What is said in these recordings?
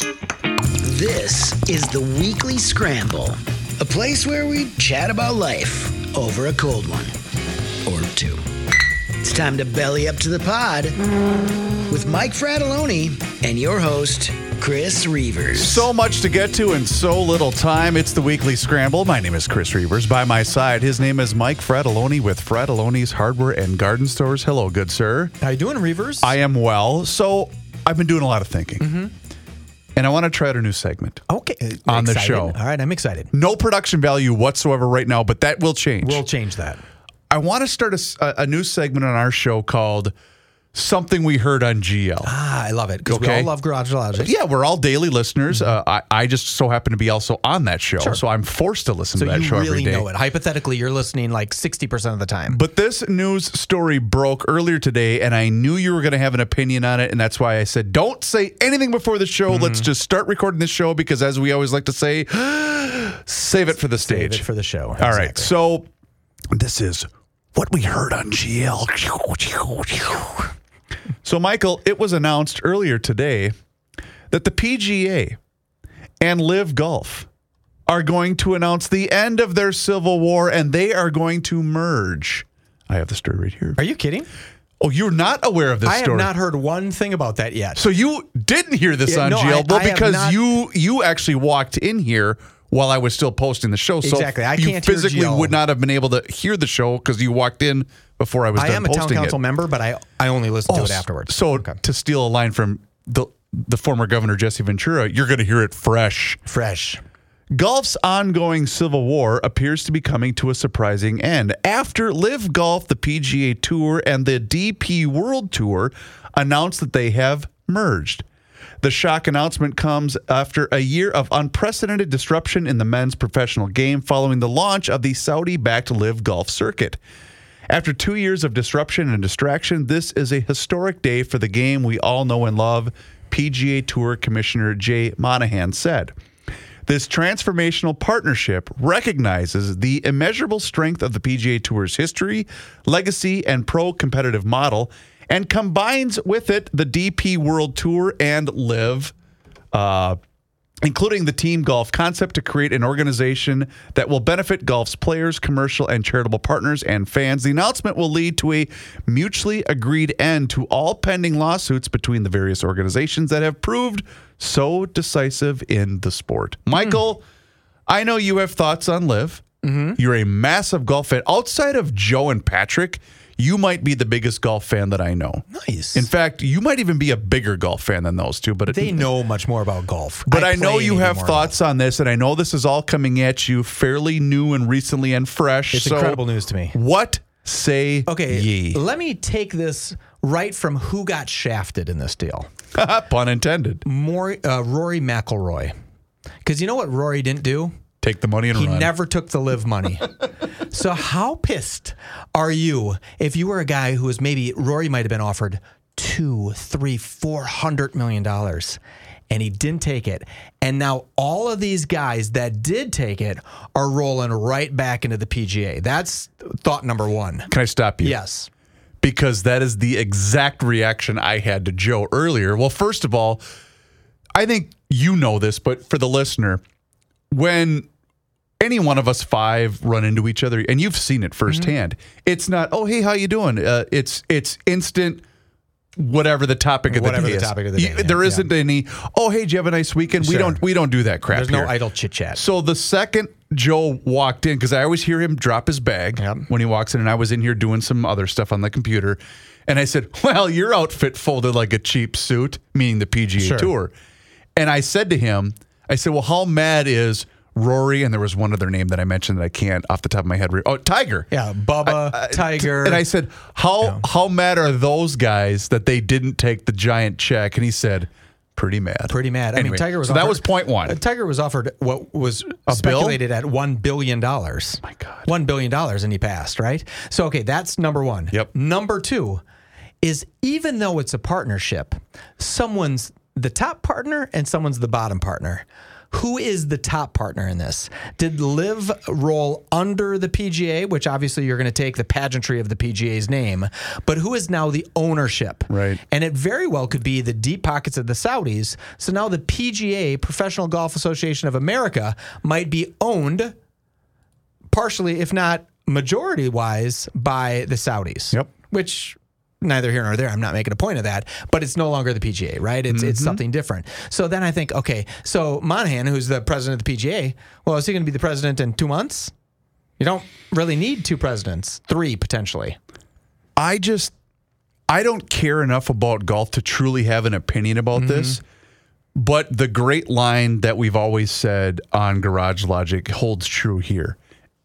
This is the Weekly Scramble, a place where we chat about life over a cold one or two. It's time to belly up to the pod with Mike Fratelloni and your host, Chris Reavers. So much to get to in so little time. It's the weekly scramble. My name is Chris Reavers. By my side, his name is Mike Fratelloni with Fratelloni's Hardware and Garden Stores. Hello, good sir. How you doing, Reavers? I am well. So I've been doing a lot of thinking. Mm-hmm. And I want to try out a new segment. okay uh, On the show. All right, I'm excited. No production value whatsoever right now, but that will change. We'll change that. I want to start a new segment on our show called Something We Heard on GL. Ah, I love it because we all love Garage Logic. Yeah, we're all daily listeners. Uh, I, I just so happen to be also on that show. Sure. So I'm forced to listen So to that you show really every day. know it. Hypothetically, you're listening like 60% of the time. But this news story broke earlier today, and I knew you were going to have an opinion on it. And that's why I said, don't say anything before the show. Mm-hmm. Let's just start recording this show because, as we always like to say, save it for the stage. Save it for the show. All right. So this is what we heard on GL. So, Michael, it was announced earlier today that the PGA and LIV Golf are going to announce the end of their civil war and they are going to merge. I have the story right here. Are you kidding? Oh, you're not aware of this I have story. not heard one thing about that yet. so you didn't hear this Yeah, on no, GL, I- well, have because not- you you actually walked in here while I was still posting the show. So Exactly. I you can't hear physically GL. would not have been able to hear the show because you walked in before I was I am a town council it. member, but I I only listen to Oh, it afterwards. So to steal a line from the the former governor Jesse Ventura, you're going to hear it fresh. Fresh. Golf's ongoing civil war appears to be coming to a surprising end. After LIV Golf, the PGA Tour, and the DP World Tour announced that they have merged. The shock announcement comes after a year of unprecedented disruption in the men's professional game following the launch of the Saudi backed LIV Golf circuit. After two years of disruption and distraction, this is a historic day for the game we all know and love, PGA Tour Commissioner Jay Monahan said. This transformational partnership recognizes the immeasurable strength of the PGA Tour's history, legacy, and pro competitive model, and combines with it the DP World Tour and LIV, uh, including the team golf concept to create an organization that will benefit golf's players, commercial and charitable partners, and fans. The announcement will lead to a mutually agreed end to all pending lawsuits between the various organizations that have proved so decisive in the sport. Hmm. Michael, I know you have thoughts on LIV. Mm-hmm. You're a massive golf fan. Outside of Joe and Patrick, you might be the biggest golf fan that I know. Nice. In fact, you might even be a bigger golf fan than those two. But it, they know much more about golf. but I, know you have thoughts on this, and I know this is all coming at you fairly new and recently and fresh. It's so incredible news to me. What say Okay, ye? let me take this right from who got shafted in this deal. Pun intended. More, uh, Rory McIlroy. Because you know what Rory didn't do? Take the money and run. He run. never took the LIV money. so how pissed are you if you were a guy who was maybe Rory might have been offered two, three, four hundred million dollars, and he didn't take it, and now all of these guys that did take it are rolling right back into the PGA. That's thought number one. Can I stop you? Yes. because that is the exact reaction I had to Joe earlier. Well, first of all, I think you know this, but for the listener, when any one of us five run into each other, and you've seen it firsthand, it's not, oh hey, how you doing? Uh, it's it's instant. Whatever the topic of Whatever the day the is. topic of the You- day, yeah, there yeah. isn't any. Oh, hey, did you have a nice weekend? We don't. We don't do that crap. There's no idle chit chat. So the second Joe walked in, because I always hear him drop his bag Yep. when he walks in, and I was in here doing some other stuff on the computer, and I said, "Well, your outfit folded like a cheap suit," meaning the PGA Sure. Tour. And I said to him, "I said, well, how mad is Rory?" And there was one other name that I mentioned that I can't off the top of my head. re- Oh, Tiger. Yeah, Bubba, Tiger. And I said, "How how mad are those guys that they didn't take the giant check?" And he said, "Pretty mad." pretty mad. I mean, Tiger was so that offered- was point one. uh, Tiger was offered what was a speculated at one billion dollars. My God. one billion dollars, and he passed. Right. So okay, that's number one. Yep. Number two is even though it's a partnership, someone's the top partner and someone's the bottom partner. Who is the top partner in this? Did LIV roll under the PGA, which obviously you're going to take the pageantry of the PGA's name, but who is now the ownership? Right. And it very well could be the deep pockets of the Saudis. So now the PGA, Professional Golf Association of America, might be owned partially, if not majority wise, by the Saudis. Yep. Which neither here nor there. I'm not making a point of that, but it's no longer the PGA, right? It's it's mm-hmm. something different. So then I think, okay, so Monahan, who's the president of the PGA, well, is he going to be the president in two months? You don't really need two presidents, three potentially. I just I don't care enough about golf to truly have an opinion about mm-hmm. this. But the great line that we've always said on Garage Logic holds true here.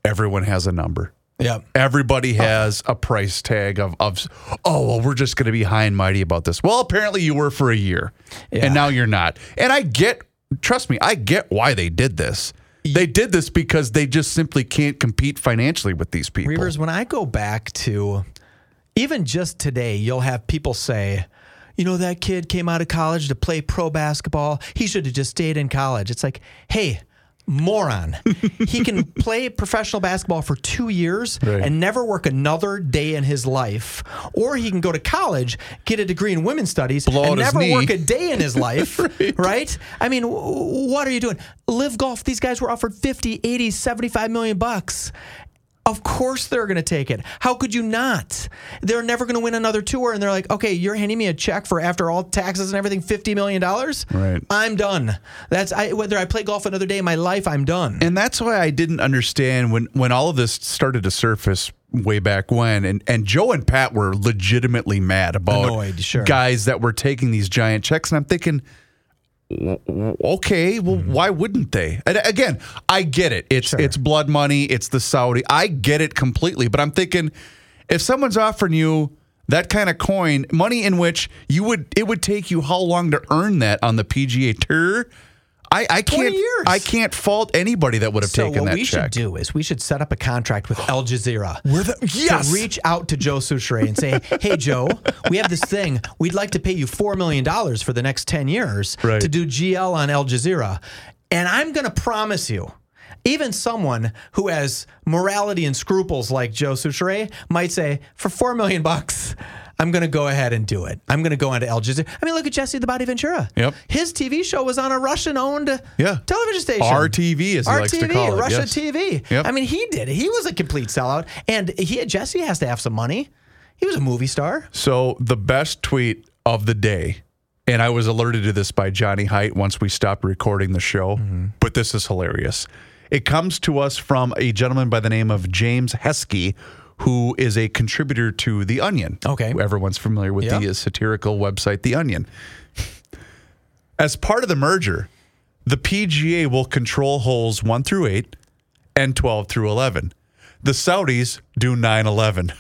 Everyone has a number. Yeah. Everybody has a price tag of, of oh well we're just going to be high and mighty about this. Well, apparently you were for a year, Yeah. and now you're not. And I get, trust me, I get why they did this. They did this because they just simply can't compete financially with these people. Reavers, when I go back to even just today, you'll have people say, you know, that kid came out of college to play pro basketball. He should have just stayed in college. It's like, hey, moron. he can play professional basketball for two years Right. and never work another day in his life. Or he can go to college, get a degree in women's studies, Blow and never work a day in his life. right. I mean, w- what are you doing? LIV golf. These guys were offered 50, 80, 75 million bucks. Of course they're going to take it. How could you not? They're never going to win another tour, and they're like, okay, you're handing me a check for after all taxes and everything, fifty million dollars. Right. I'm done. That's I, whether I play golf another day in my life, I'm done. And that's why I didn't understand when when all of this started to surface way back when and and Joe and Pat were legitimately mad about Annoyed, sure. guys that were taking these giant checks and I'm thinking okay, well Mm-hmm. why wouldn't they? And again, I get it. It's it's blood money, it's the Saudi. I get it completely, but I'm thinking if someone's offering you that kind of coin, money in which you would it would take you how long to earn that on the PGA tour? I, I can't years. I can't fault anybody that would have So taken what that What we check. should do is we should set up a contract with Al Jazeera. yes. To reach out to Joe Soucheray and say, "Hey Joe, we have this thing. We'd like to pay you four million dollars for the next ten years Right. to do GL on Al Jazeera, and I'm going to promise you." Even someone who has morality and scruples like Joe Soucheray might say, "For four million bucks, I'm going to go ahead and do it. I'm going to go into Al Jazeera." I mean, look at Jesse the Body Ventura. Yep. His TV show was on a Russian-owned Yeah. television station. RTV, as he likes to RTV, call it, Russia yes. TV. Yep. I mean, he did it. He was a complete sellout, and he Jesse has to have some money. He was a movie star. So the best tweet of the day, and I was alerted to this by Johnny Heidt once we stopped recording the show, Mm-hmm. but this is hilarious. It comes to us from a gentleman by the name of James Heskey, who is a contributor to The Onion. Okay. Everyone's familiar with Yeah. the satirical website The Onion. As part of the merger, the PGA will control holes 1 through 8 and 12 through 11. The Saudis do 9 11.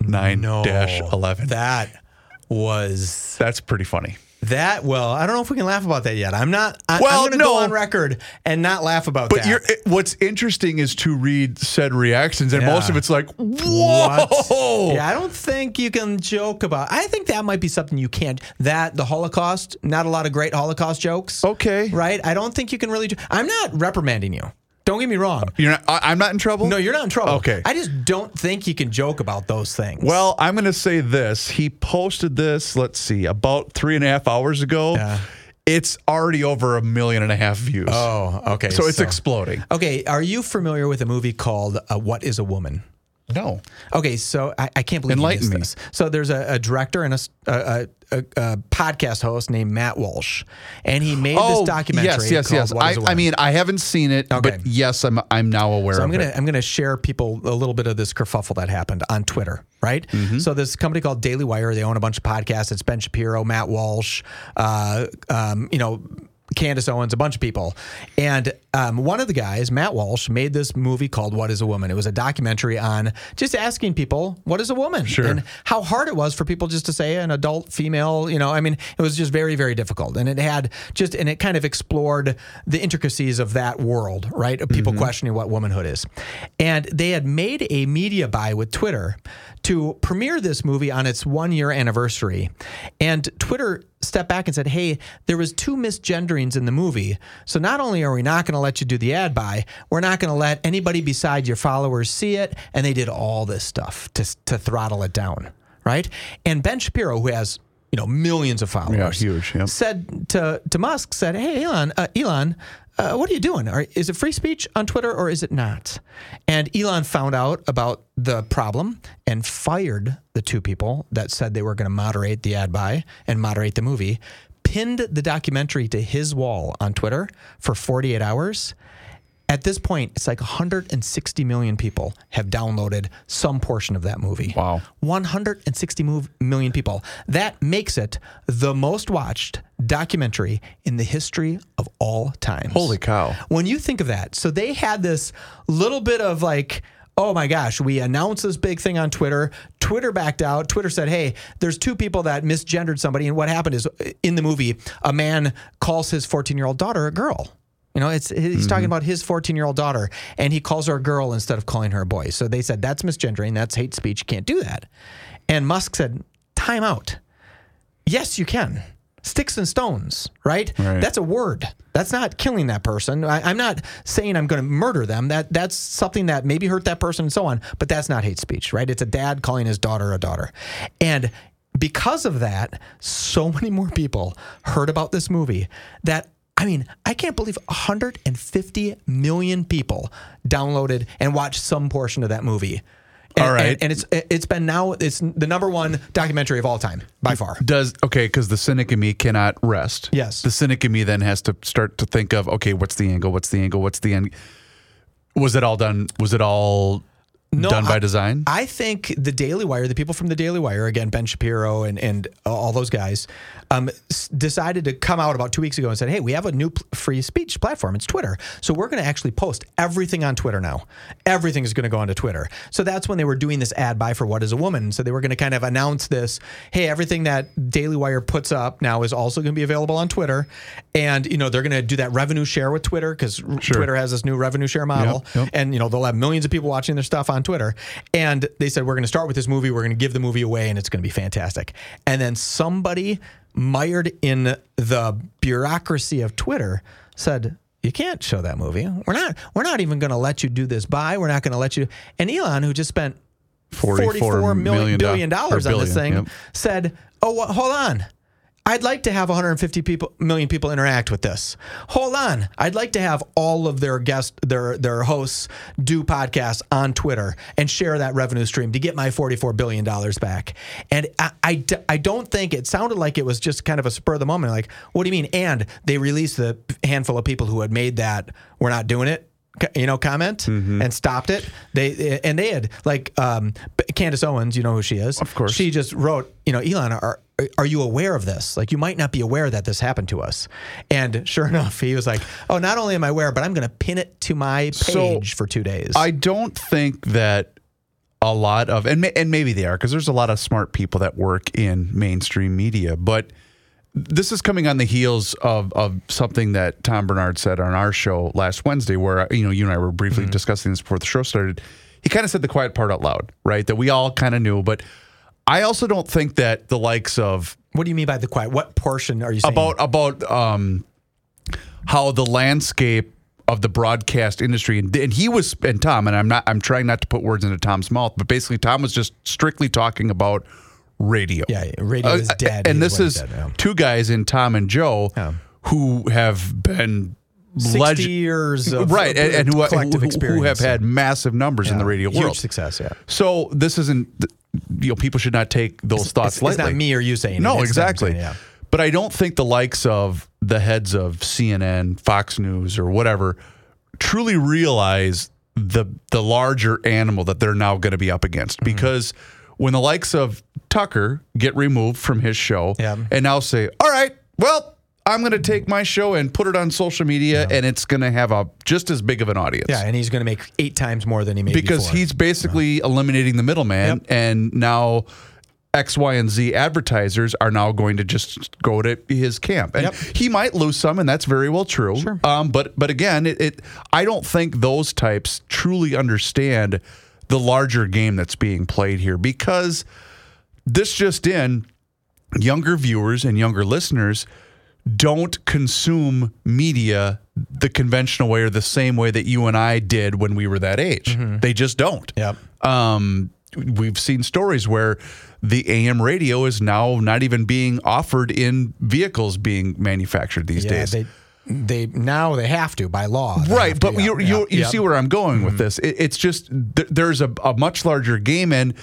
9 dash 11. That was That's pretty funny. That. Well, I don't know if we can laugh about that yet. I'm not. I, Well, I'm going to go on record and not laugh about But that. you're, what's interesting is to read said reactions, and most of it's like, What? whoa. Yeah, I don't think you can joke about. I think that might be something you can't. That the Holocaust, not a lot of great Holocaust jokes. Okay. right? I don't think you can really. I'm not reprimanding you. Don't get me wrong. You're not, I, I'm not in trouble? No, you're not in trouble. Okay. I just don't think you can joke about those things. Well, I'm going to say this. He posted this, let's see, about three and a half hours ago. Yeah. It's already over a million and a half views. oh, okay. so it's exploding. okay. Are you familiar with a movie called uh, "What Is a Woman"? No. Okay, so I, I can't believe Enlighten you me. this. So there's a, a director and a a podcast host named Matt Walsh, and he made this documentary. Oh, Yes, yes, called yes. What I, Is a I mean, I haven't seen it, Okay. but yes, I'm I'm now aware So I'm gonna it. I'm gonna share people a little bit of this kerfuffle that happened on Twitter, right? Mm-hmm. So this company called Daily Wire, they own a bunch of podcasts. It's Ben Shapiro, Matt Walsh, uh, um, you know. Candace Owens, a bunch of people, and um, one of the guys, Matt Walsh, made this movie called What is a Woman? It was a documentary on just asking people, what is a woman? Sure. And how hard it was for people just to say an adult female, you know, I mean, it was just very, very difficult. And it had just, and it kind of explored the intricacies of that world, right? Of people questioning what womanhood is. And they had made a media buy with Twitter to premiere this movie on its one year anniversary. And Twitter stepped back and said, "Hey, there was two misgenderings in the movie. So not only are we not going to let you do the ad buy, we're not going to let anybody beside your followers see it." And they did all this stuff to to throttle it down, right? And Ben Shapiro, who has you know millions of followers, Yeah, huge, said to to Musk, said, "Hey, Elon, uh, Elon." Uh, what are you doing? Are, is it free speech on Twitter or is it not? And Elon found out about the problem and fired the two people that said they were going to moderate the ad buy and moderate the movie, pinned the documentary to his wall on Twitter for 48 hours. At this point, it's like 160 million people have downloaded some portion of that movie. Wow. 160 mov- million people. That makes it the most watched documentary in the history of all time. Holy cow. When you think of that, so they had this little bit of like, oh my gosh, we announced this big thing on Twitter. Twitter backed out. Twitter said, hey, there's two people that misgendered somebody. And what happened is uh, in the movie, a man calls his 14 year old daughter a girl. You know, it's he's mm-hmm. talking about his 14 year old daughter, and he calls her a girl instead of calling her a boy. So they said that's misgendering, that's hate speech. You can't do that. And Musk said, time out. Yes, you can. Sticks and stones, right? Right. That's a word. That's not killing that person. I, I'm not saying I'm going to murder them. That that's something that maybe hurt that person and so on. But that's not hate speech, right? It's a dad calling his daughter a daughter, and because of that, so many more people heard about this movie that. I mean, I can't believe 150 million people downloaded and watched some portion of that movie. And, All right. and, and it's it's been now it's the number one documentary of all time by far. Does okay because the cynic in me cannot rest. Yes. the cynic in me then has to start to think of okay, what's the angle? What's the angle? What's the end? Was it all done? Was it all done by I- design? I think the Daily Wire, the people from the Daily Wire, again Ben Shapiro and and all those guys, um, s- decided to come out about two weeks ago and said, "Hey, we have a new pl- free speech platform. It's Twitter. So we're going to actually post everything on Twitter now. Everything is going to go onto Twitter." So that's when they were doing this ad buy for What Is a Woman. So they were going to kind of announce this, "Hey, everything that Daily Wire puts up now is also going to be available on Twitter." And you know they're going to do that revenue share with Twitter because Twitter has this new revenue share model, yep. and you know they'll have millions of people watching their stuff on Twitter. And they said we're going to start with this movie. We're going to give the movie away, and it's going to be fantastic. And then somebody mired in the bureaucracy of Twitter said. You can't show that movie. We're not. We're not even going to let you do this buy. We're not going to let you. And Elon, who just spent 44 44 million million billion do- dollars on this thing, yep. said, "Oh, wha- hold on." I'd like to have 150 people, million people interact with this. Hold on, I'd like to have all of their guests, their their hosts, do podcasts on Twitter and share that revenue stream to get my 44 billion dollars back. And I I don't think it sounded like it was just kind of a spur of the moment. Like, what do you mean? And they released the handful of people who had made that. We're not doing it you know, comment Mm-hmm. and stopped it. They and they had like um, Candace Owens, you know who she is. Of course. she just wrote, you know, Elon, are are you aware of this? Like, you might not be aware that this happened to us. And sure enough, he was like, oh, not only am I aware, but I'm going to pin it to my So, page for two days. I don't think that a lot of and and maybe they are because there's a lot of smart people that work in mainstream media, but this is coming on the heels of of something that Tom Barnard said on our show last Wednesday, where you know you and I were briefly discussing this before the show started. He kind of said the quiet part out loud, right? That we all kind of knew, but I also don't think that the likes of what do you mean by the quiet? What portion are you saying? about about um, how the landscape of the broadcast industry and, and he was and Tom and I'm not I'm trying not to put words into Tom's mouth but basically Tom was just strictly talking about radio. Yeah, radio is Uh, dead. And this is yeah. two guys in Tom and Joe Yeah. who have been 60 leg- years of right and, and who, collective who, have had massive numbers in the Yeah. radio Huge world. success, yeah. So this isn't you know people should not take those thoughts It's, lightly. it's not me or you saying. No, It's them exactly. saying yeah. But I don't think the likes of the heads of CNN, Fox News, or whatever truly realize the the larger animal that they're now going to be up against. Mm-hmm. Because when the likes of Tucker get removed from his show Yeah. and now say, "All right, well." I'm going to take my show and put it on social media, and it's going to have a just as big of an audience. Yeah, and he's going to make eight times more than he made because before. he's basically eliminating the middleman, Yep. and now X, Y, and Z advertisers are now going to just go to his camp, and Yep. he might lose some, and that's very well true. Sure. Um, but but again, it, it I don't think those types truly understand the larger game that's being played here because this just in younger viewers and younger listeners don't consume media the conventional way or the same way that you and I did when we were that age. They just don't. Yep. Um, we've seen stories where the AM radio is now not even being offered in vehicles being manufactured these yeah, days. they they now they have to by law. Right, to, but yeah, you yeah, you, you yeah. see where I'm going with this. It, it's just th- there's a, a much larger game, and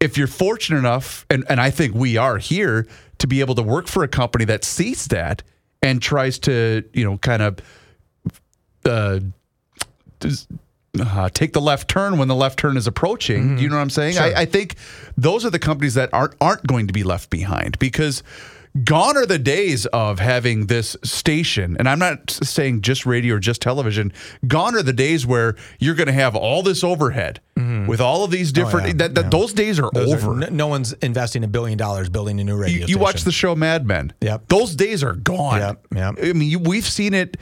if you're fortunate enough, and, and I think we are here to be able to work for a company that sees that and tries to you know kind of uh, uh, take the left turn when the left turn is approaching. You know what I'm saying? I, I think those are the companies that aren't aren't going to be left behind because gone are the days of having this station. And I'm not saying just radio or just television. Gone are the days where you're going to have all this overhead mm-hmm. with all of these different. Oh, yeah, that, that yeah. Those days are Those are- over. no, no one's investing a billion dollars building a new radio. You, you watch the show Mad Men. Yep. Those days are gone. Yep, yep. I mean, you, we've seen it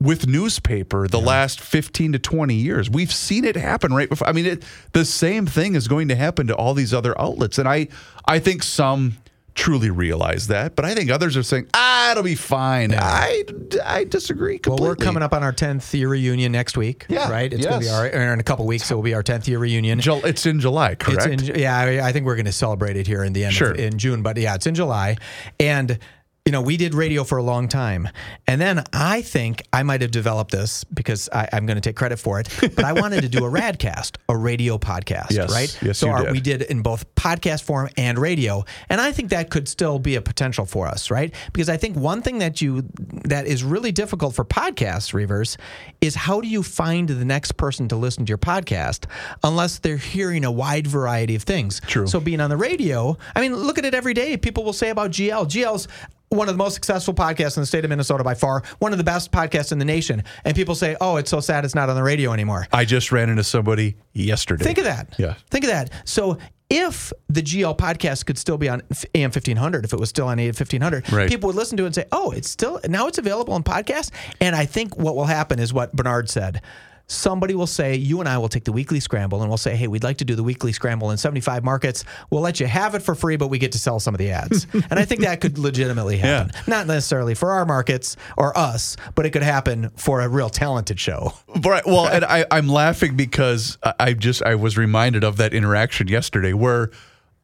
with newspaper the last 15 to 20 years. We've seen it happen right before. I mean, it, the same thing is going to happen to all these other outlets. And I, I think some truly realize that, but I think others are saying, ah, it'll be fine. I, I disagree Well, we're coming up on our 10th year reunion next week. Yeah, Right? It's going to be yes. our, or in a couple weeks, it will be our 10th year reunion. Jul- It's in July, correct? It's in, yeah, I I think we're going to celebrate it here in the end Sure. of, in June, but yeah, it's in July. And you know, we did radio for a long time. And then I think I might have developed this because I, I'm going to take credit for it. But I wanted to do a radcast, a radio podcast, Yes. right? Yes, so our- did. we did in both podcast form and radio. And I think that could still be a potential for us, right? Because I think one thing that you that is really difficult for podcasts, Reavers, is how do you find the next person to listen to your podcast unless they're hearing a wide variety of things. True. So being on the radio, I mean, look at it every day. People will say about GL. GL's one of the most successful podcasts in the state of Minnesota by far, one of the best podcasts in the nation. And people say, "Oh, it's so sad it's not on the radio anymore." I just ran into somebody yesterday. Think of that. Yeah. Think of that. So if the GL podcast could still be on AM 1500, if it was still on AM 1500, Right. people would listen to it and say, oh, it's still, now it's available on podcast. And I think what will happen is what Barnard said. Somebody will say, you and I will take the weekly scramble and we'll say, hey, we'd like to do the weekly scramble in 75 markets. We'll let you have it for free, but we get to sell some of the ads. and I think that could legitimately happen. Not necessarily for our markets or us, but it could happen for a real talented show. Right. Well, and I, I'm laughing because I- I just I was reminded of that interaction yesterday where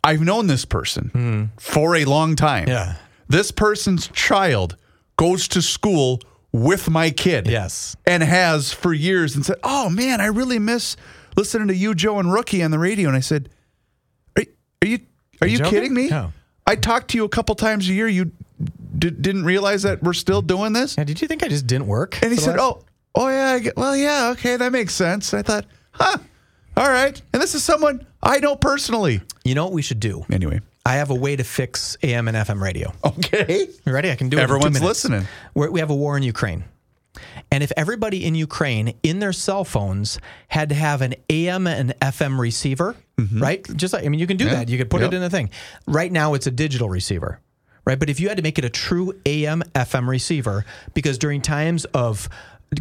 I've known this person hmm. for a long time. Yeah. This person's child goes to school with my kid. Yes. And has for years and said, Oh man, I really miss listening to you, Joe, and Rookie on the radio. And I said, Are, are you are you joking? kidding me? No. I talked to you a couple times a year. You d- didn't realize that we're still doing this? Now, did you think I just didn't work? And he said, last- "Oh, oh yeah, I get- well, yeah, okay, that makes sense." I thought, "Huh, all right." And this is someone I know personally. You know what we should do? Anyway, I have a way to fix AM and FM radio. okay, You ready? I can do it. everyone's listening. We're, we have a war in Ukraine. And if everybody in Ukraine in their cell phones had to have an AM and FM receiver, right? Just like, I mean, you can do Mm-hmm. Yeah. that. You could put Yep. it in a thing. Right now, it's a digital receiver, right? But if you had to make it a true AM FM receiver, because during times of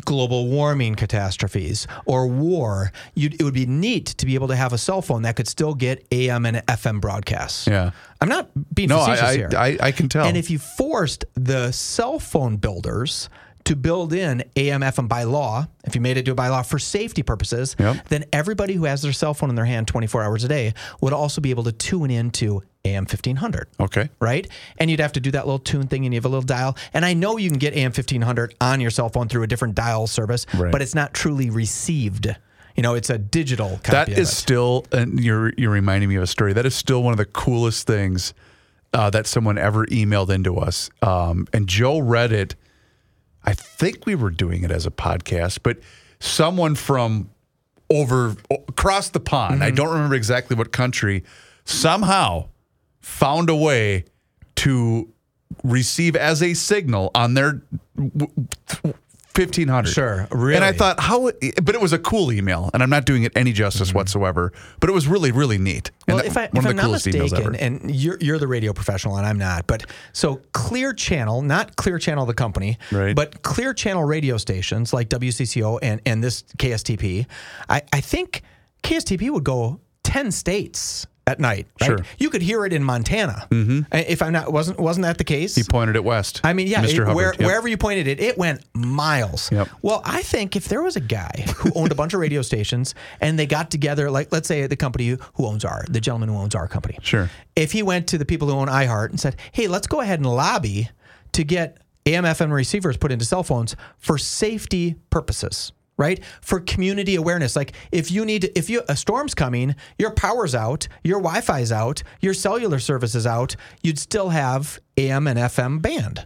global warming catastrophes or war, you'd, it would be neat to be able to have a cell phone that could still get AM and FM broadcasts. Yeah. I'm not being No, facetious I, here. I, I, I can tell. And if you forced the cell phone builders to build in AM FM by law, if you made it do it by law for safety purposes, Yep. then everybody who has their cell phone in their hand 24 hours a day would also be able to tune into AM 1500. okay, Right? And you'd have to do that little tune thing and you have a little dial. And I know you can get AM 1500 on your cell phone through a different dial service, Right. but it's not truly received. You know, it's a digital copy that of it. still, and you're you're reminding me of a story. That is still one of the coolest things uh, that someone ever emailed into us. Um, and Joe read it. I think we were doing it as a podcast, but someone from over across the pond, Mm-hmm. I don't remember exactly what country, somehow found a way to receive as a signal on their 1500. Sure, really. And I thought, how, but it was a cool email, and I'm not doing it any justice whatsoever, but it was really, really neat. And Mm-hmm. Well, that- if, I, one if of I'm the not mistaken, ever. and you're, you're the radio professional and I'm not, but so Clear Channel, not Clear Channel the company, Right. but Clear Channel radio stations like WCCO and, and this KSTP, I, I think KSTP would go 10 states at night. Right? Sure. You could hear it in Montana. Mm-hmm. If I'm not, wasn't, wasn't that the case? He pointed it west. I mean, yeah, Mr. it- Hubbard. where, Yep. wherever you pointed it, it went miles. Yep. Well, I think if there was a guy who owned a bunch of radio stations and they got together, like let's say the company who owns our, the gentleman who owns our company. Sure. If he went to the people who own iHeart and said, hey, let's go ahead and lobby to get AM FM receivers put into cell phones for safety purposes. Right for community awareness, like if you need, if you a storm's coming, your power's out, your Wi-Fi's out, your cellular service is out, you'd still have AM and FM band.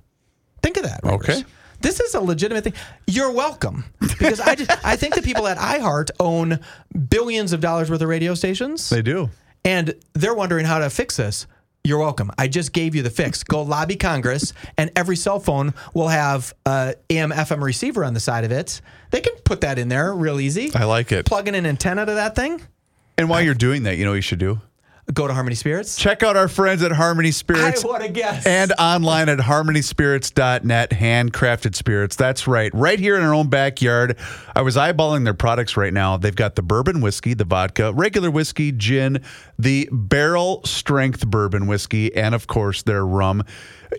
Think of that. Rivers. Okay. This is a legitimate thing. You're welcome because I just I think the people at iHeart own billions of dollars worth of radio stations They do. and they're wondering how to fix this. You're welcome. I just gave you the fix. Go lobby Congress, and every cell phone will have uh, a AM FM receiver on the side of it. They can put that in there real easy. I like it. Plug in an antenna to that thing. And while you're doing that, you know what you should do? Go to Harmony Spirits. Check out our friends at Harmony Spirits. I want to guess. and online at harmonyspirits.net, handcrafted spirits. That's right. Right here in our own backyard. I was eyeballing their products right now. They've got the bourbon whiskey, the vodka, regular whiskey, gin, the barrel strength bourbon whiskey, and of course their rum.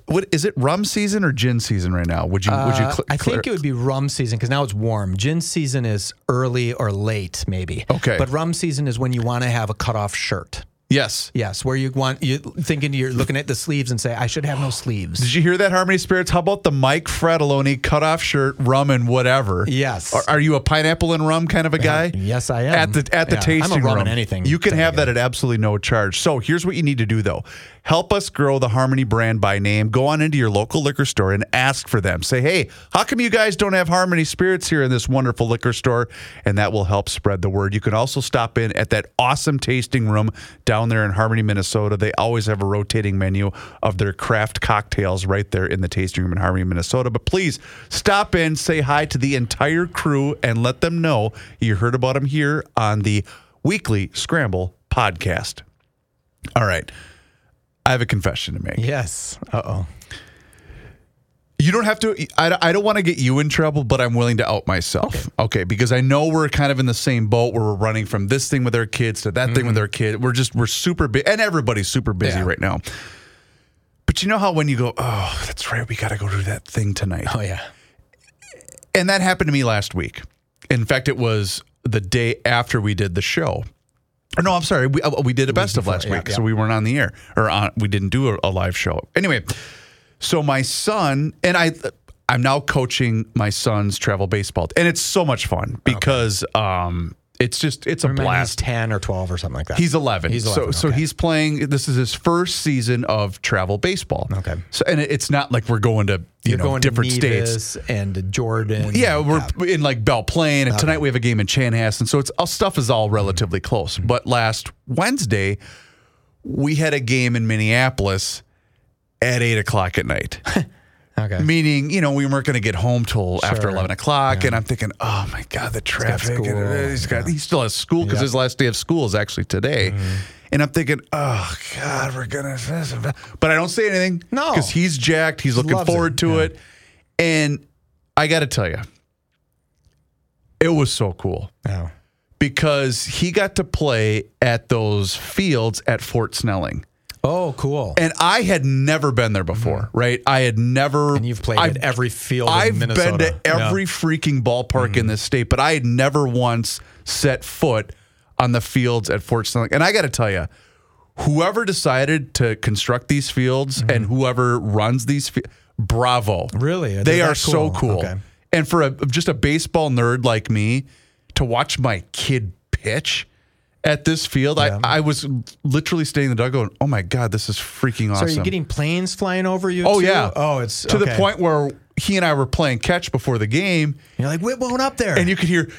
What is it? Rum season or gin season right now? Would you would you Uh, cl- I think clear- it would be rum season because now it's warm. Gin season is early or late, maybe. Okay. But rum season is when you want to have a cutoff shirt. Yes. Yes, where you want you thinking you're looking at the sleeves and say, I should have no sleeves. Did you hear that, Harmony Spirits? How about the Mike Fratelloni cutoff shirt, rum and whatever? Yes. Are, are you a pineapple and rum kind of a guy? Yes, I am. At the at the Yeah, I'm a tasting rum room, and anything You can have that at absolutely no charge. So here's what you need to do though: help us grow the Harmony brand by name. Go on into your local liquor store and ask for them. Say, hey, how come you guys don't have Harmony Spirits here in this wonderful liquor store? And that will help spread the word. You can also stop in at that awesome tasting room down there in Harmony, Minnesota. They always have a rotating menu of their craft cocktails right there in the tasting room in Harmony, Minnesota. But please stop in, say hi to the entire crew, and let them know you heard about them here on the weekly Scramble podcast. All right. I have a confession to make. Yes. Uh oh. You don't have to. I, I don't want to get you in trouble, but I'm willing to out myself. Okay. because I know we're kind of in the same boat where we're running from this thing with our kids to that thing with our kid. We're just we're super busy, and everybody's super busy Yeah. right now. But you know how when you go, oh, that's right, we got to go do that thing tonight, Oh yeah. and that happened to me last week. In fact, it was the day after we did the show. Or no, I'm sorry, we uh, we did a best of before, last yeah, week, yeah. so we weren't on the air, or on, we didn't do a, a live show. Anyway, so my son and I, I'm now coaching my son's travel baseball, and it's so much fun because um, it's just it's a blast. ten or twelve or something like that. He's 11. He's So 11, so okay. he's playing. This is his first season of travel baseball. Okay. So and it's not like we're going to you You're know going different to states. And Jordan. Yeah, we're in like Belle Plaine, and tonight we have a game in Chanhassen. So it's all stuff is all relatively mm-hmm. close. Mm-hmm. But last Wednesday, we had a game in Minneapolis at eight o'clock at night. Okay. Meaning, you know, we weren't going to get home till after eleven o'clock, and I'm thinking, oh my god, the traffic. and, uh, he's got he still has school because Yeah. his last day of school is actually today. And I'm thinking, oh god, we're gonna. But I don't say anything. No. because he's jacked. He's looking loves it, forward to yeah. it, and I got to tell you, it was so cool Oh. because he got to play at those fields at Fort Snelling. Oh, cool. And I had never been there before, right? I had never. Mm-hmm. And you've played I've- at every field in I've Minnesota. been to Yeah. Mm-hmm. every freaking ballpark in this state, but I had never once set foot on the fields at Fort Snelling. And I got to tell you, whoever decided to construct these fields Mm-hmm. and whoever runs these, fi- bravo! Really? they They're are that so cool. cool. Okay. And for a just a baseball nerd like me to watch my kid pitch. At this field, Yeah. I, I was literally staying in the dugout going, oh my God, this is freaking awesome. So awesome. are you getting planes flying over you? Oh too? yeah. Oh, it's to the point where he and I were playing catch before the game, You're like, Whit won't up there. and you could hear.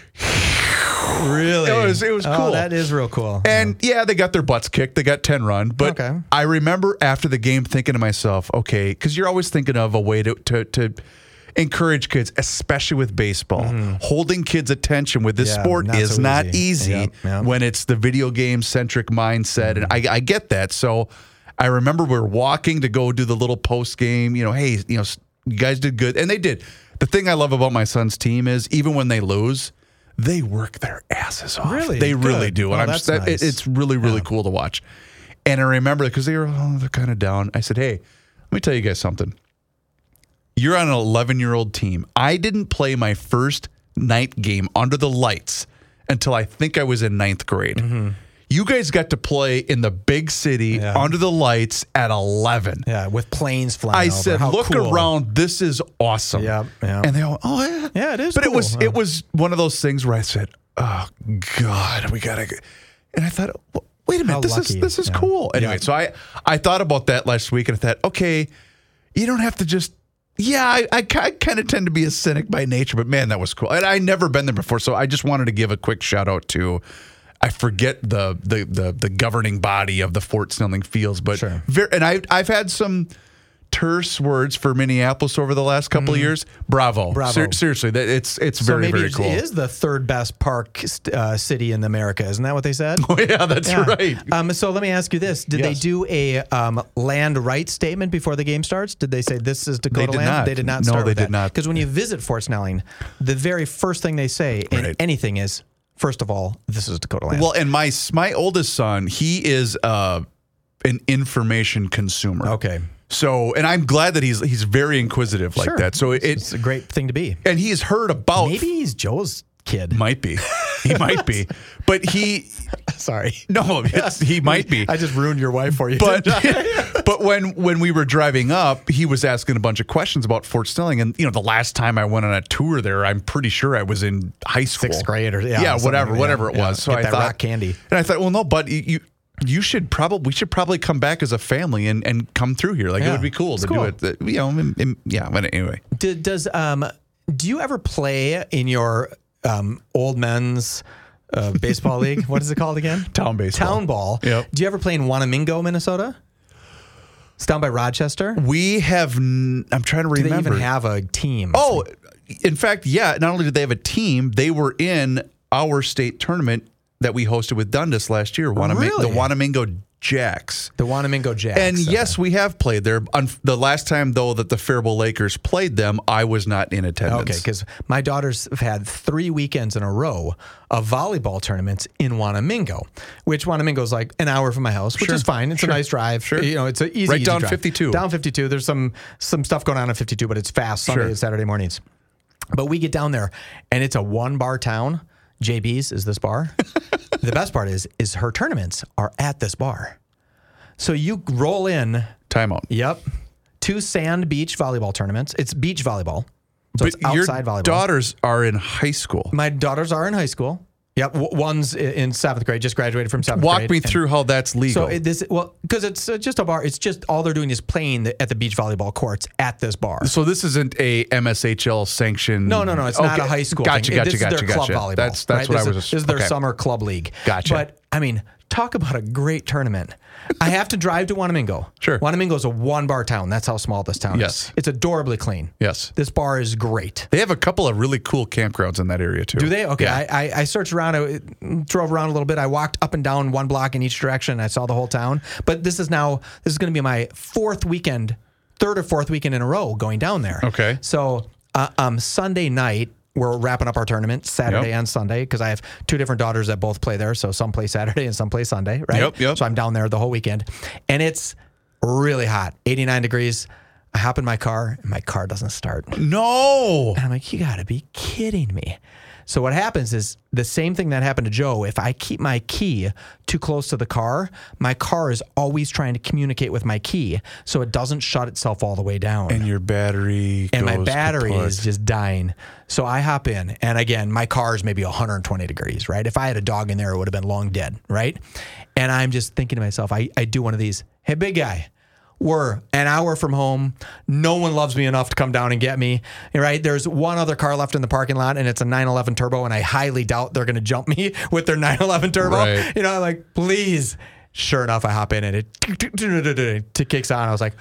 really? It was- it was Oh, cool. that is real cool. And yeah, they got their butts kicked. They got 10 run. But Okay. I remember after the game thinking to myself, okay, because you're always thinking of a way to, to, to encourage kids, especially with baseball. Holding kids' attention with this Mm-hmm. Yeah, sport not is so not easy. easy Yep, yep. when it's the video game centric mindset. And I, I get that. So I remember we are walking to go do the little post game, you know, hey, you know, you guys did good. And they did. The thing I love about my son's team is even when they lose, they work their asses off. Really? They really Good. do. And Oh, I'm it- nice. it's really, really cool to watch. And I remember because they were oh, they're kind of down. I said, "Hey, let me tell you guys something. You're on an 11 year old team. I didn't play my first night game under the lights until I think I was in ninth grade. You guys got to play in the big city Mm-hmm. Yeah. under the lights at 11. yeah, with planes flying. I over. said, How "Look cool. around. This is awesome." Yeah, yep. And they all, "Oh yeah, Yeah, it is But it was Yeah. it was one of those things where I said, "Oh God, we gotta." Go. And I thought, well, "Wait a minute, How this lucky. is this is Yeah. cool." Anyway, Yeah. so I I thought about that last week, and I thought, okay, you don't have to just. Yeah, I, I, kind of tend to be a cynic by nature, but man, that was cool. And I never been there before, so I just wanted to give a quick shout out to. I forget the the the, the governing body of the Fort Snelling Fields, but Sure. ver- and I I've had some terse words for Minneapolis over the last couple of years. Bravo. Bravo. Ser- seriously, that it's it's So very maybe very it cool. is the third best park uh, city in America. Isn't that what they said? Oh yeah, that's Yeah. right. Um, so let me ask you this: Did Yes. they do a um, land rights statement before the game starts? Did they say this is Dakota did land? not. They did not. No, start they did that. not. Because when you visit Fort Snelling, the very first thing they say in Right. anything is, first of all, this is Dakota land. Well, and my my oldest son, he is uh, an information consumer. okay, So, and I'm glad that he's he's very inquisitive like Sure. that. So it, it's a great thing to be. and he's heard about Maybe he's Joe's kid. might be, he might be, but he Sorry, no, he might be. I just ruined your wife for you. but but when when we were driving up, he was asking a bunch of questions about Fort Snelling, and you know, the last time I went on a tour there, I'm pretty sure I was in high school, Sixth grade or- yeah, yeah, whatever, that. whatever it Yeah, was. So I that thought rock candy. and I thought, well, no, but you. You should probably we should probably come back as a family and, and come through here. Like it would be cool it's to cool. do it. You know, in- in- yeah. But anyway, Did, does um do you ever play in your um old men's uh, baseball league? What is it called again? Town baseball. Town ball. Yep. Do you ever play in Wanamingo, Minnesota? It's down by Rochester. we have. n- I'm trying to Do they even have a team? Oh, in fact, yeah. Not only did they have a team, they were in our state tournament that we hosted with Dundas last year. Wanami- Really? The Wanamingo Jacks. the Wanamingo Jacks. And Okay. yes, we have played there. Un- The last time, though, that the Faribault Lakers played them, I was not in attendance. Okay, because my daughters have had three weekends in a row of volleyball tournaments in Wanamingo, which Wanamingo is like an hour from my house, which Sure, is fine. It's sure, a nice drive. sure. You know, it's an easy Right easy down drive. 52. Down 52. There's some some stuff going on in 52, but it's fast Sunday Sure. and Saturday mornings. But we get down there, and it's a one bar town. JB's is this bar. the best part is is her tournaments are at this bar. So you roll in Timeout. Yep. Two sand beach volleyball tournaments. It's beach volleyball. So it's your outside volleyball. Your daughters are in high school. My daughters are in high school. Yep. One's in seventh grade, just graduated from seventh Walk grade. me and- through how that's legal. So it, this, well, because it's uh, just a bar. It's just all they're doing is playing the, at the beach volleyball courts at this bar. So this isn't a MSHL sanctioned. No, no, no. It's not a high school. Gotcha, thing. gotcha, this gotcha, is their gotcha. club volleyball. That's that's right? what this I was. Is, this is their okay. summer club league. Gotcha. But I mean, talk about a great tournament. I have to drive to Wanamingo. Sure. Wanamingo is a one bar town. That's how small this town Yes. is. It's adorably clean. Yes. This bar is great. They have a couple of really cool campgrounds in that area too. Do they? Okay. Yeah. I, I, I searched around. I drove around a little bit. I walked up and down one block in each direction. I saw the whole town. But this is now this is going to be my fourth weekend, third or fourth weekend in a row going down there. Okay. So uh, um, Sunday night we're wrapping up our tournament Saturday Yep. and Sunday because I have two different daughters that both play there. So some play Saturday and some play Sunday. Right. Yep, yep. So I'm down there the whole weekend, and it's really hot, 89 degrees. I hop in my car and my car doesn't start. no. And I'm like, you got to be kidding me. So what happens is the same thing that happened to Joe. If I keep my key too close to the car, my car is always trying to communicate with my key, so it doesn't shut itself all the way down. And your battery. And my battery is just dying. So I hop in, and again, my car is maybe 120 degrees, right? If I had a dog in there, it would have been long dead, right? And I'm just thinking to myself, I, I do one of these. Hey, big guy, We're an hour from home. No one loves me enough to come down and get me. Right? There's one other car left in the parking lot, and it's a 911 Turbo, and I highly doubt they're going to jump me with their 911 Turbo. Right. You know, I'm like, please. Sure enough, I hop in and it, it kicks on. I was like,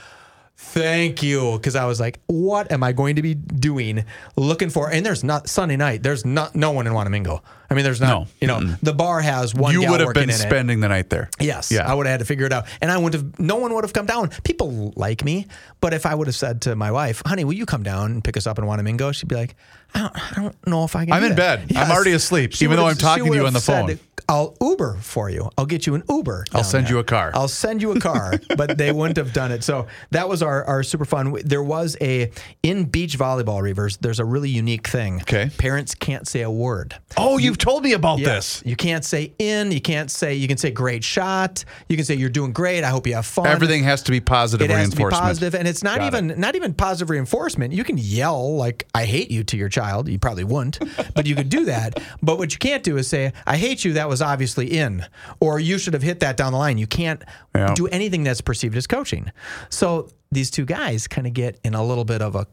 Thank you, because I was like, "What am I going to be doing? Looking for?" And there's not Sunday night. There's not no one in Wanamingo. I mean, there's not. No. You know, the bar has one. You would have been in it. spending the night there. Yes, Yeah. I would have had to figure it out, and I would have. No one would have come down. People like me, but if I would have said to my wife, "Honey, will you come down and pick us up in Wanamingo?" She'd be like, "I don't, I don't know if I can." I'm in that." bed. I'm already asleep, She even though I'm talking to you on the said, phone. I'll Uber for you. I'll get you an Uber. I'll send there. you a car. I'll send you a car, but they wouldn't have done it. So that was our, our super fun. There was a in beach volleyball reavers. There's a really unique thing. Okay. parents can't say a word. Oh, you've told me about Yeah. this. You can't say in. You can't say. You can say great shot. You can say you're doing great. I hope you have fun. Everything has to be positive It has to be reinforcement. positive, and it's not Got even not even positive reinforcement. You can yell like "I hate you" to your child. You probably wouldn't, but you could do that. But what you can't do is say "I hate you." That was obviously in, or you should have hit that down the line. You can't Yeah. do anything that's perceived as coaching. So these two guys kind of get in a little bit of a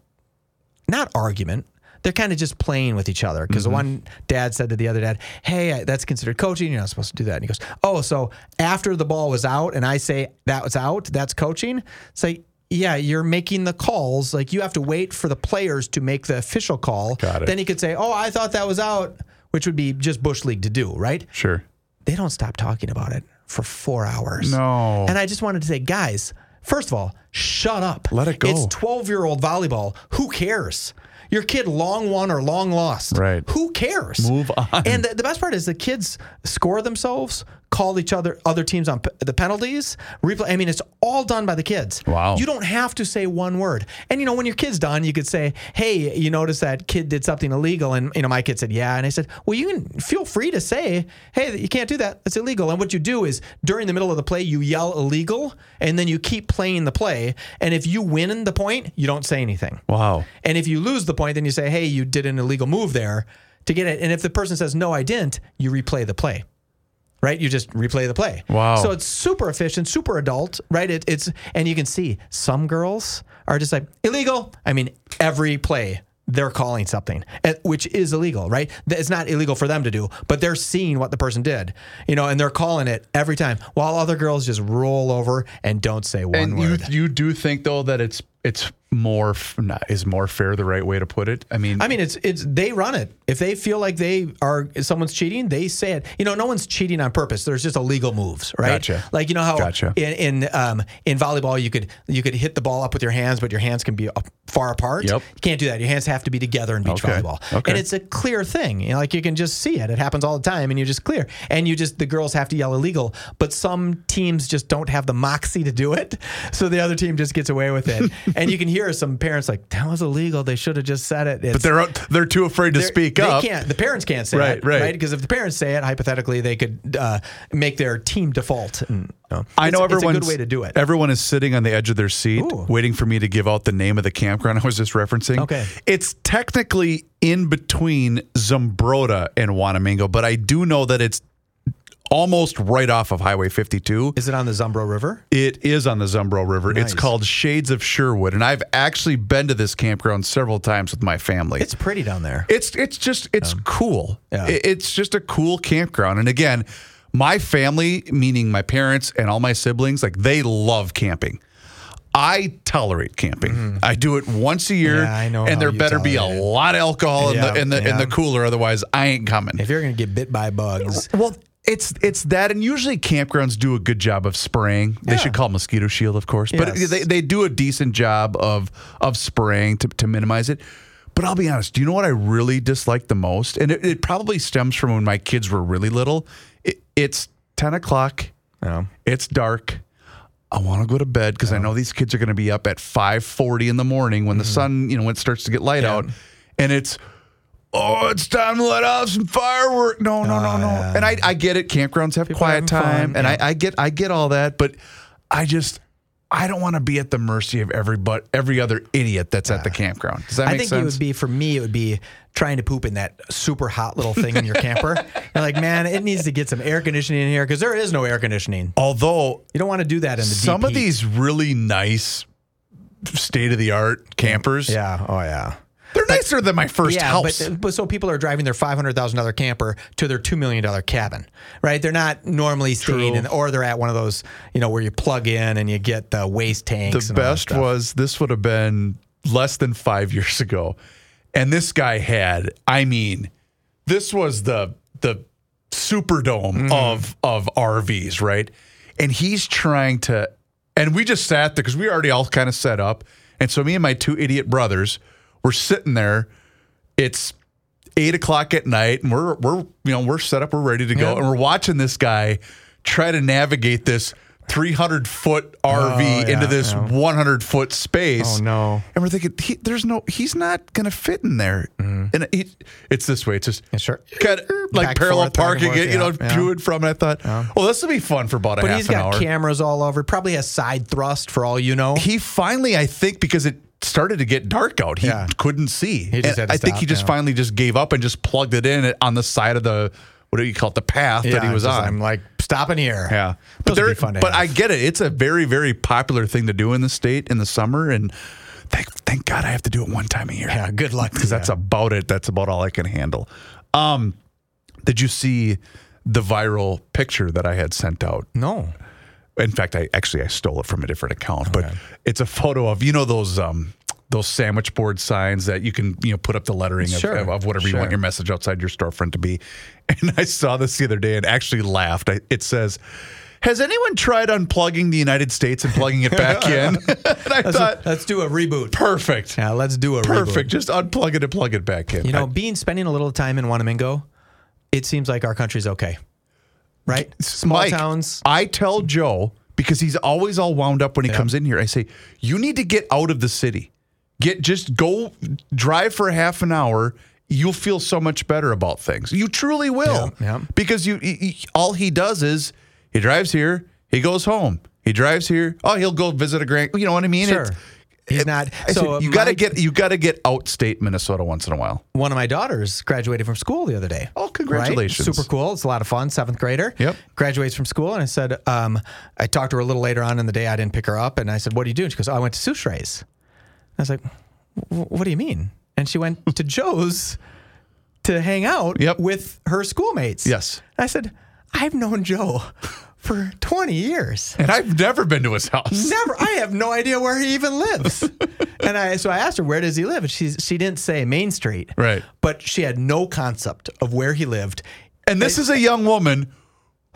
not argument. They're kind of just playing with each other because the mm-hmm. one dad said to the other dad, "Hey, I- that's considered coaching. You're not supposed to do that." And he goes, "Oh, so after the ball was out, and I say that was out, that's coaching." Say, "Yeah, you're making the calls. Like you have to wait for the players to make the official call. Got it. Then he could say, "Oh, I thought that was out," which would be just bush league to do, right? Sure. they don't stop talking about it for four hours. No. And I just wanted to say, guys, first of all, shut up. Let it go. It's 12 year old volleyball. Who cares? Your kid long won or long lost. Right. Who cares? Move on. And the, the best part is the kids score themselves, call each other, other teams on p- the penalties, replay. I mean, it's all done by the kids. Wow. You don't have to say one word. And you know, when your kid's done, you could say, "Hey, you notice that kid did something illegal?" And you know, my kid said, "Yeah." And I said, "Well, you can feel free to say, hey, you can't do that. That's illegal." And what you do is during the middle of the play, you yell illegal, and then you keep playing the play. And if you win the point, you don't say anything. Wow. And if you lose the point, then you say, "Hey, you did an illegal move there to get it." And if the person says, "No, I didn't," you replay the play. Right, you just replay the play. Wow. So it's super efficient, super adult. Right, it, it's and you can see some girls are just like illegal. I mean, every play they're calling something, eh, which is illegal. Right, it's not illegal for them to do, but they're seeing what the person did. You know, and they're calling it every time, while other girls just roll over and don't say one And you word. you do think though that it's it's more is more fair the right way to put it? I mean, I mean, it's it's they run it. If they feel like they are someone's cheating, they say it. You know, no one's cheating on purpose. There's just illegal moves, right? Gotcha. Like you know how Gotcha. in in um, in volleyball you could you could hit the ball up with your hands, but your hands can be far apart. Yep. You can't do that. Your hands have to be together in beach Okay. volleyball, Okay. and it's a clear thing. You know, like you can just see it. It happens all the time, and you're just clear. And you just the girls have to yell illegal, but some teams just don't have the moxie to do it, so the other team just gets away with it. and you can hear some parents like that was illegal. They should have just said it. It's, but they're they're too afraid to they're- speak they up. can't. The parents can't say it. Right, it, right. Because if the parents say it, hypothetically, they could uh, make their team default. And, you know, I know everyone. It's a good way to do it. Everyone is sitting on the edge of their seat, Ooh. waiting for me to give out the name of the campground I was just referencing. Okay. It's technically in between Zumbrota and Wanamingo, but I do know that it's almost right off of Highway 52. Is it on the Zumbro River? It is on the Zumbro River. It's called Shades of Sherwood, and I've actually been to this campground several times with my family. It's pretty down there. It's it's just it's cool. Yeah. It's just a cool campground. And again, my family, meaning my parents and all my siblings, like they love camping. I tolerate camping. I do it once a year, Mm-hmm. Yeah, I know and there better be a it. lot of alcohol in Yeah, the in the in the cooler, otherwise I ain't coming. if you're gonna get bit by bugs, Well, it's it's that, and usually campgrounds do a good job of spraying. They Yeah. should call mosquito shield, of course, but Yes. they, they do a decent job of of spraying to, to minimize it. But I'll be honest, do you know what I really dislike the most? And it, it probably stems from when my kids were really little. It, it's ten o'clock. Yeah. It's dark. I want to go to bed because I know these kids are going to be up at five forty in the morning when the mm-hmm. sun, you know, when it starts to get light Yeah. out, and it's oh, it's time to let off some firework. No, no, no, no. Oh, and I, I get it. Campgrounds have quiet time, fun, and yeah. I, I get, I get all that. But I just, I don't want to be at the mercy of every but every other idiot that's at the campground. Does that I make I think sense? it would be for me. It would be trying to poop in that super hot little thing in your camper. You're like, man, it needs to get some air conditioning in here because there is no air conditioning. Although You don't want to do that in the some of heat. these really nice state of the art campers, Yeah. Oh yeah. They're nicer than my first yeah, house. but but so people are driving their five hundred thousand dollar camper to their two million dollar cabin, right? They're not normally staying, in, or they're at one of those, you know, where you plug in and you get the waste tanks. the best was this would have been less than five years ago, and this guy had. I mean, this was the the Superdome Mm-hmm. of of RVs, right? And he's trying to, and we just sat there because we already all kind of set up, and so me and my two idiot brothers were sitting there. It's eight o'clock at night, and we're we're you know we're set up, we're ready to go, Yeah. and we're watching this guy try to navigate this 300 foot RV Oh, yeah, into this yeah. 100 foot space. Oh, no. And we're thinking, he, there's no, he's not gonna fit in there. And he, it's this way. It's just Mm-hmm. Yeah, sure. kind of like Back, parallel forth, parking forth, it, you know, to and from. And I thought, well, this will be fun for about a But he's got cameras all over. Probably has side thrust for all you know. he finally, I think, because it started to get dark out, he Yeah. couldn't see. He just had to I think stop, he just yeah. finally just gave up and just plugged it in on the side of the what do you call it, the path that he was on. I'm like stopping here. Yeah, but Those would there, fun but have. I get it. It's a very, very popular thing to do in the state in the summer, and thank, thank God I have to do it one time a year. Yeah, good luck because that's about it. That's about all I can handle. Um, did you see the viral picture that I had sent out? no. In fact, I actually I stole it from a different account, but it's a photo of you know those um those sandwich board signs that you can you know put up the lettering Sure, of, of whatever you want your message outside your storefront to be. And I saw this the other day and actually laughed. I, it says. Has anyone tried unplugging the United States and plugging it back in? and I thought, Let's do a reboot. perfect. Yeah, let's do a reboot. Perfect. reboot. Just unplug it and plug it back in. You know, I- being spending a little time in Wanamingo, it seems like our country's okay. Right? Small Mike, towns. I tell Joe because he's always all wound up when he comes in here. I say, you need to get out of the city. Get just go drive for half an hour. You'll feel so much better about things. You truly will. Yeah, yeah. Because you, he- he- all he does is he drives here, he goes home. He drives here. Oh, he'll go visit a grand. You know what I mean? Sure. It's- He's not. I so said, you got to get you got to get outstate Minnesota once in a while. One of my daughters graduated from school the other day. Oh, congratulations. Right? Super cool. It's a lot of fun. Seventh grader. Yep. Graduates from school. And I said, um, I talked to her a little later on in the day. I didn't pick her up. And I said, What do you do? And she goes, oh, I went to Soucheray's. I was like, What do you mean? And she went to Joe's to hang out Yep. with her schoolmates. Yes. I said, I've known Joe for 20 years. And I've never been to his house. Never. I have no idea where he even lives. and I so I asked her where does he live, and she she didn't say Main Street. Right. But she had no concept of where he lived. And this is a young woman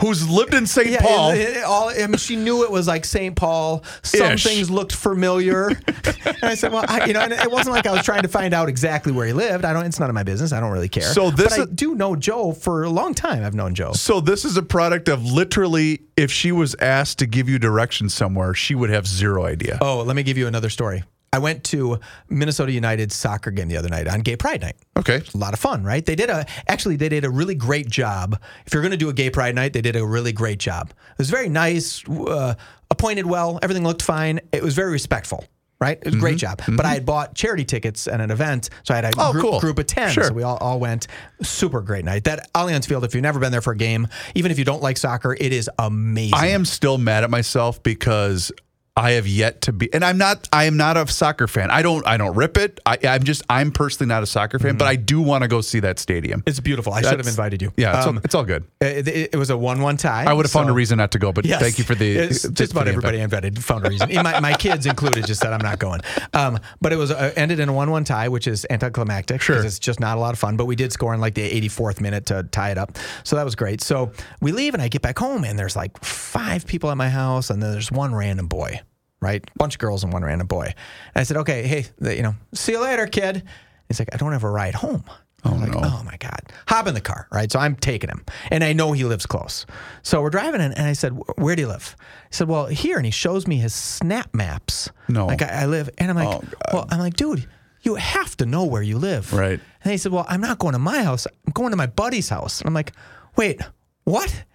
who's lived in St. Yeah, Paul. it- it- all, I mean, she knew it was like St. Paul. Some Ish. things looked familiar, and I said, "Well, I, you know," and it wasn't like I was trying to find out exactly where he lived. I don't. It's none of my business. I don't really care. So this but I do know Joe for a long time. I've known Joe. So this is a product of literally if she was asked to give you directions somewhere, she would have zero idea. Oh, let me give you another story. I went to Minnesota United soccer game the other night on Gay Pride Night. Okay. a lot of fun, right? They did a actually they did a really great job. If you're going to do a gay pride night, they did a really great job. It was very nice, uh, appointed well, everything looked fine. It was very respectful. Right, it was a great job. But I had bought charity tickets at an event, so I had a Mm-hmm. Oh, group, cool. group of ten. Sure. So we all, all went. Super great night. That Allianz Field. If you've never been there for a game, even if you don't like soccer, it is amazing. I am still mad at myself because I have yet to be, and I'm not. I am not a soccer fan. I don't. I don't rip it. I, I'm just. I'm personally not a soccer fan, but I do want to go see that stadium. It's beautiful. I should have invited you. Yeah, it's, Um, all, it's all good. it, it- it was a one-one tie. I would have found a reason not to go, but Yes. thank you for the. It's just about the everybody. I invited found a reason. my, my kids included just said I'm not going. Um, but it was uh, ended in a one-one tie, which is anticlimactic. Sure. It's just not a lot of fun. But we did score in like the 84th minute to tie it up, so that was great. So we leave and I get back home and there's like five people at my house and then there's one random boy, right? Bunch of girls and one random boy. And I said, okay, hey, you know, see you later, kid. He's like, I don't have a ride home. Oh, like, no. oh my God. Hop in the car, right? So I'm taking him. And I know he lives close. So we're driving in, and I said, Where do you live? He said, Well, here. And he shows me his snap maps. No. Like I, I live. And I'm like, Oh, Well, I'm like, dude, you have to know where you live. Right. And he said, Well, I'm not going to my house. I'm going to my buddy's house. And I'm like, Wait, what?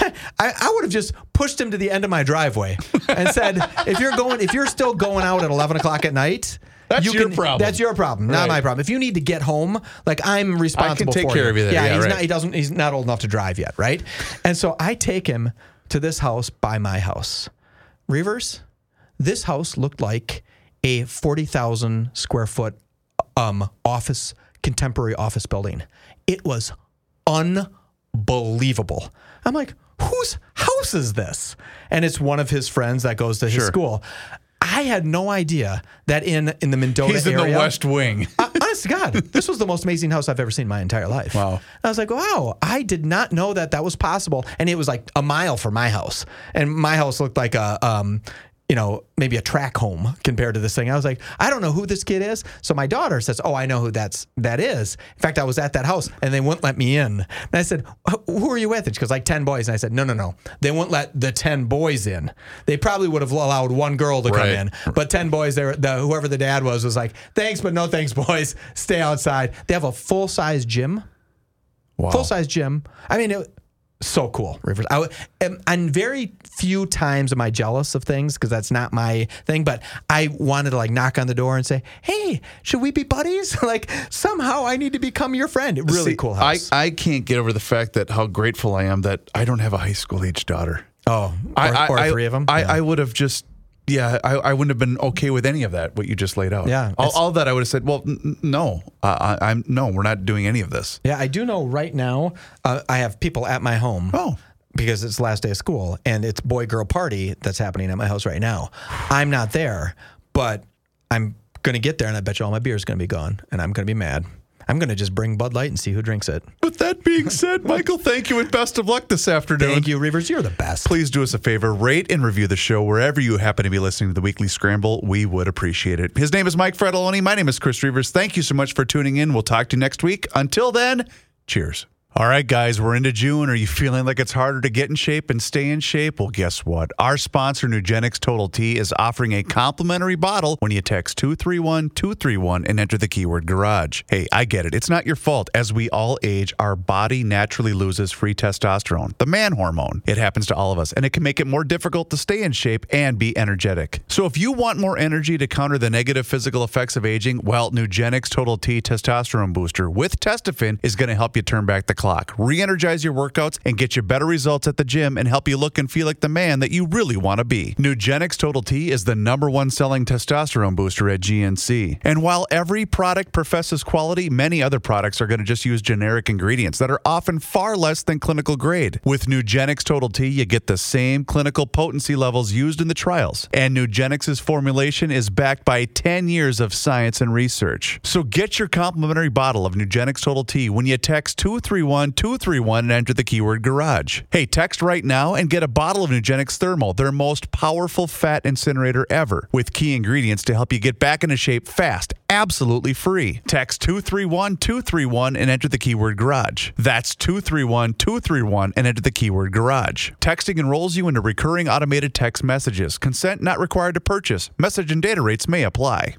I, I would have just pushed him to the end of my driveway and said, if you're going, if you're still going out at 11 o'clock at night, That's you your can- problem. That's your problem, not Right. my problem. If you need to get home, like I'm responsible take for care of you there. Yeah, Yeah, he's right. not. He doesn't. He's not old enough to drive yet, right? And so I take him to this house by my house. Reavers, this house looked like a 40,000 square foot um, office, contemporary office building. It was unbelievable. I'm like, whose house is this? And it's one of his friends that goes to his Sure. school. I had no idea that in in the Mendota area. He's in area, the West Wing. uh, honest to God, this was the most amazing house I've ever seen in my entire life. Wow. I was like, wow, I did not know that that was possible. And it was like a mile from my house. And my house looked like a, um, you know, maybe a track home compared to this thing. I was like, I don't know who this kid is. So my daughter says, Oh, I know who that's that is. In fact, I was at that house and they wouldn't let me in. And I said, Who are you with? And she goes, like 10 boys. And I said, No, no, no. They wouldn't let the 10 boys in. They probably would have allowed one girl to come in. But 10 boys, there the whoever the dad was was like, Thanks, but no thanks, boys. Stay outside. They have a full size gym Wow. full size gym. I mean, it, so cool. Rivers. I, and, and very few times am I jealous of things because that's not my thing. But I wanted to like knock on the door and say, "Hey, should we be buddies? like somehow I need to become your friend." Really See, cool I, house. I can't get over the fact that how grateful I am that I don't have a high school age daughter. oh, or, I, or I, three of them. I, Yeah. I would have just, yeah, I, I wouldn't have been okay with any of that. What you just laid out. Yeah, all, all that I would have said. Well, n- no, uh, I, I'm no, we're not doing any of this. Yeah, I do know right now. Uh, I have people at my home. Oh. Because it's the last day of school and it's boy girl party that's happening at my house right now. I'm not there, but I'm going to get there and I bet you all my beer is going to be gone and I'm going to be mad. I'm going to just bring Bud Light and see who drinks it. With that being said, Michael, thank you and best of luck this afternoon. Thank you, Reavers. You're the best. Please do us a favor, rate and review the show wherever you happen to be listening to the Weekly Scramble. We would appreciate it. His name is Mike Fredoloni. My name is Chris Reavers. Thank you so much for tuning in. We'll talk to you next week. Until then, cheers. All right, guys, we're into June. Are you feeling like it's harder to get in shape and stay in shape? Well, guess what? Our sponsor, Nugenix Total T, is offering a complimentary bottle when you text 231 231 and enter the keyword garage. Hey, I get it. It's not your fault. As we all age, our body naturally loses free testosterone, the man hormone. It happens to all of us, and it can make it more difficult to stay in shape and be energetic. So if you want more energy to counter the negative physical effects of aging, well, Nugenix Total T Testosterone Booster with Testofen is going to help you turn back the clock, re energize your workouts, and get you better results at the gym and help you look and feel like the man that you really want to be. Nugenix Total T is the number one selling testosterone booster at GNC. And while every product professes quality, many other products are going to just use generic ingredients that are often far less than clinical grade. With Nugenix Total T, you get the same clinical potency levels used in the trials. And Nugenix's formulation is backed by 10 years of science and research. So get your complimentary bottle of Nugenix Total T when you text 231 231 and enter the keyword garage. Hey, text right now and get a bottle of Nugenix Thermal, their most powerful fat incinerator ever, with key ingredients to help you get back into shape fast, absolutely free. Text 231 231 and enter the keyword garage. That's 231 231 and enter the keyword garage. Texting enrolls you into recurring automated text messages. Consent not required to purchase. Message and data rates may apply.